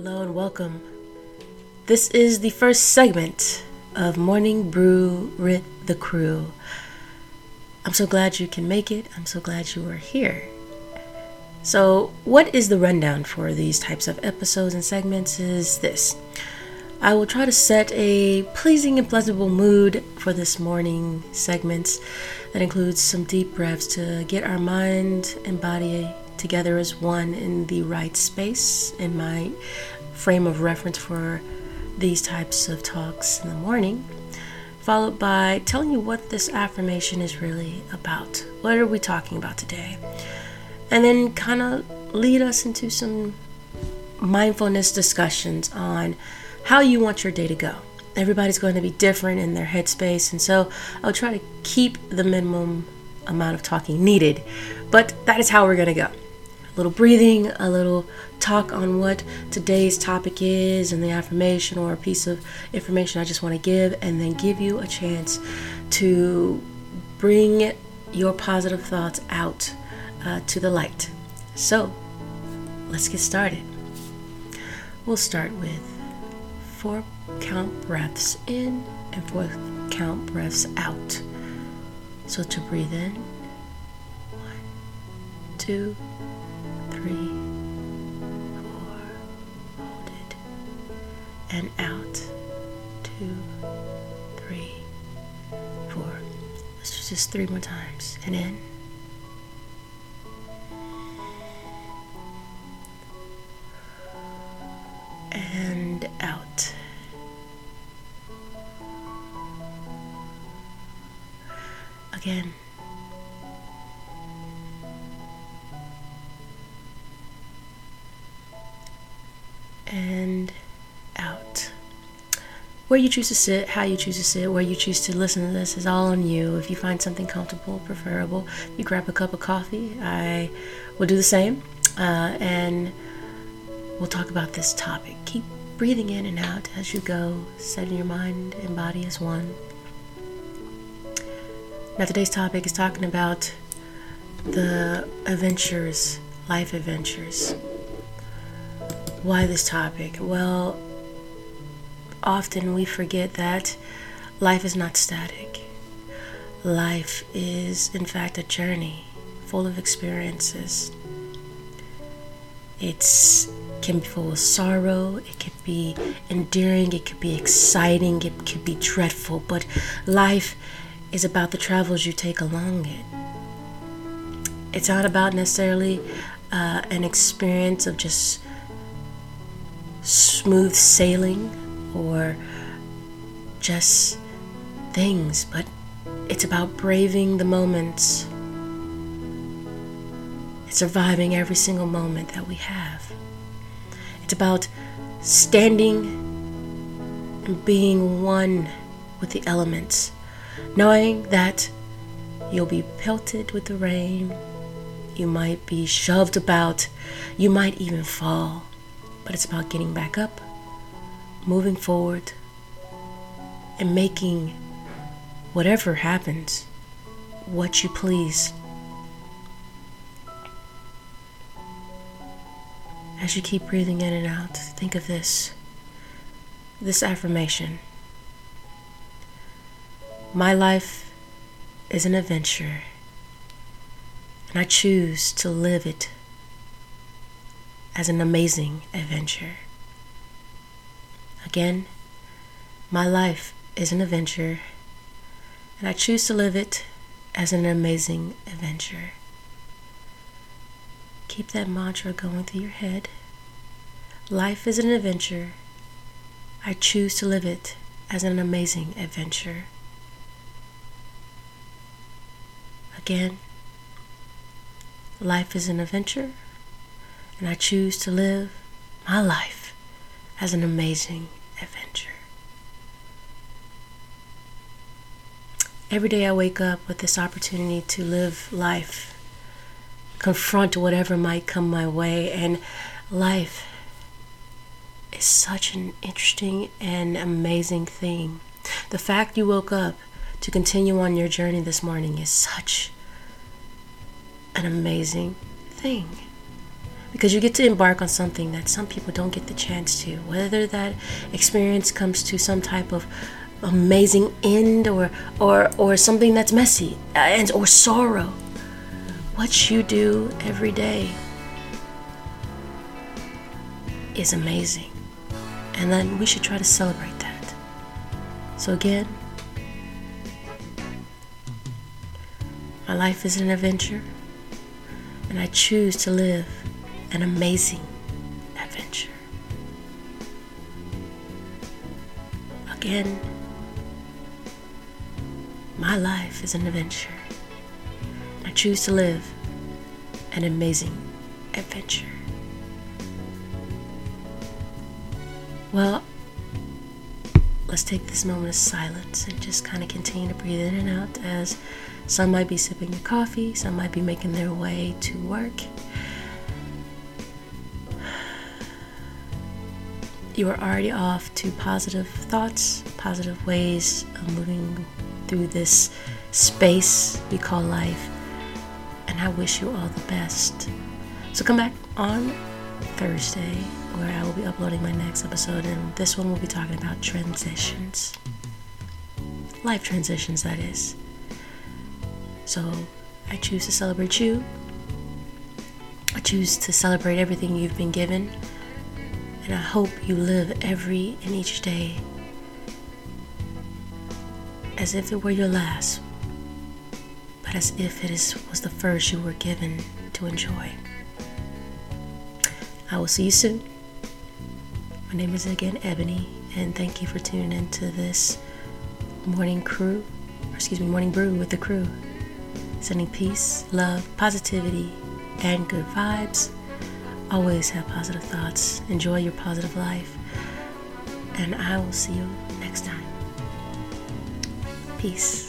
Hello and welcome. This is the first segment of Morning Brew with the Crew. I'm so glad you can make it. I'm so glad you are here. So, what is the rundown for these types of episodes and segments? Is this I will try to set a pleasing and pleasurable mood for this morning segments that includes some deep breaths to get our mind and body together as one in the right space in my frame of reference for these types of talks in the morning, followed by telling you what this affirmation is really about. What are we talking about today? And then kind of lead us into some mindfulness discussions on how you want your day to go. Everybody's going to be different in their headspace, and so I'll try to keep the minimum amount of talking needed. But that is how we're going to go. Little breathing, a little talk on what today's topic is, and the affirmation or a piece of information I just want to give, and then give you a chance to bring your positive thoughts out uh, to the light. So, let's get started. We'll start with four count breaths in and four count breaths out. So to breathe in, one, two, three, four, hold it, and out, two, three, four. Let's do this three more times, and in. and out. Again. And out. Where you choose to sit, how you choose to sit, where you choose to listen to this is all on you. If you find something comfortable, preferable, you grab a cup of coffee. I will do the same. Uh, and we'll talk about this topic. Keep breathing in and out as you go, setting your mind and body as one. Now, today's topic is talking about the adventures, life adventures. Why this topic? Well, often we forget that life is not static. Life is, in fact, a journey full of experiences. It can be full of sorrow, it could be endearing, it could be exciting, it could be dreadful, but life is about the travels you take along it. It's not about necessarily uh, an experience of just smooth sailing or just things, but it's about braving the moments, surviving every single moment that we have. It's about standing and being one with the elements, knowing that you'll be pelted with the rain, you might be shoved about, you might even fall, but it's about getting back up, moving forward, and making whatever happens what you please. As you keep breathing in and out, think of this this affirmation My life is an adventure, and I choose to live it as an amazing adventure. Again, my life is an adventure, and I choose to live it as an amazing adventure. Keep that mantra going through your head. Life is an adventure. I choose to live it as an amazing adventure. Again, life is an adventure, and I choose to live my life as an amazing adventure. Every day I wake up with this opportunity to live life confront whatever might come my way. And life is such an interesting and amazing thing. The fact you woke up to continue on your journey this morning is such an amazing thing. Because you get to embark on something that some people don't get the chance to. Whether that experience comes to some type of amazing end or or or something that's messy and or sorrow. What you do every day is amazing. And then we should try to celebrate that. So again, my life is an adventure and I choose to live an amazing adventure. Again, my life is an adventure. I choose to live an amazing adventure. Well, let's take this moment of silence and just kind of continue to breathe in and out as some might be sipping their coffee, some might be making their way to work. You are already off to positive thoughts, positive ways of moving through this space we call life. And I wish you all the best. So come back on Thursday where I will be uploading my next episode, and this one will be talking about transitions. Life transitions, that is. So I choose to celebrate you. I choose to celebrate everything you've been given. And I hope you live every and each day as if it were your last, but as if it is, was the first you were given to enjoy. I will see you soon. My name is again Ebony, and thank you for tuning into this morning crew, or excuse me, morning brew with the crew. Sending peace, love, positivity, and good vibes. Always have positive thoughts. Enjoy your positive life. And I will see you next time. Peace.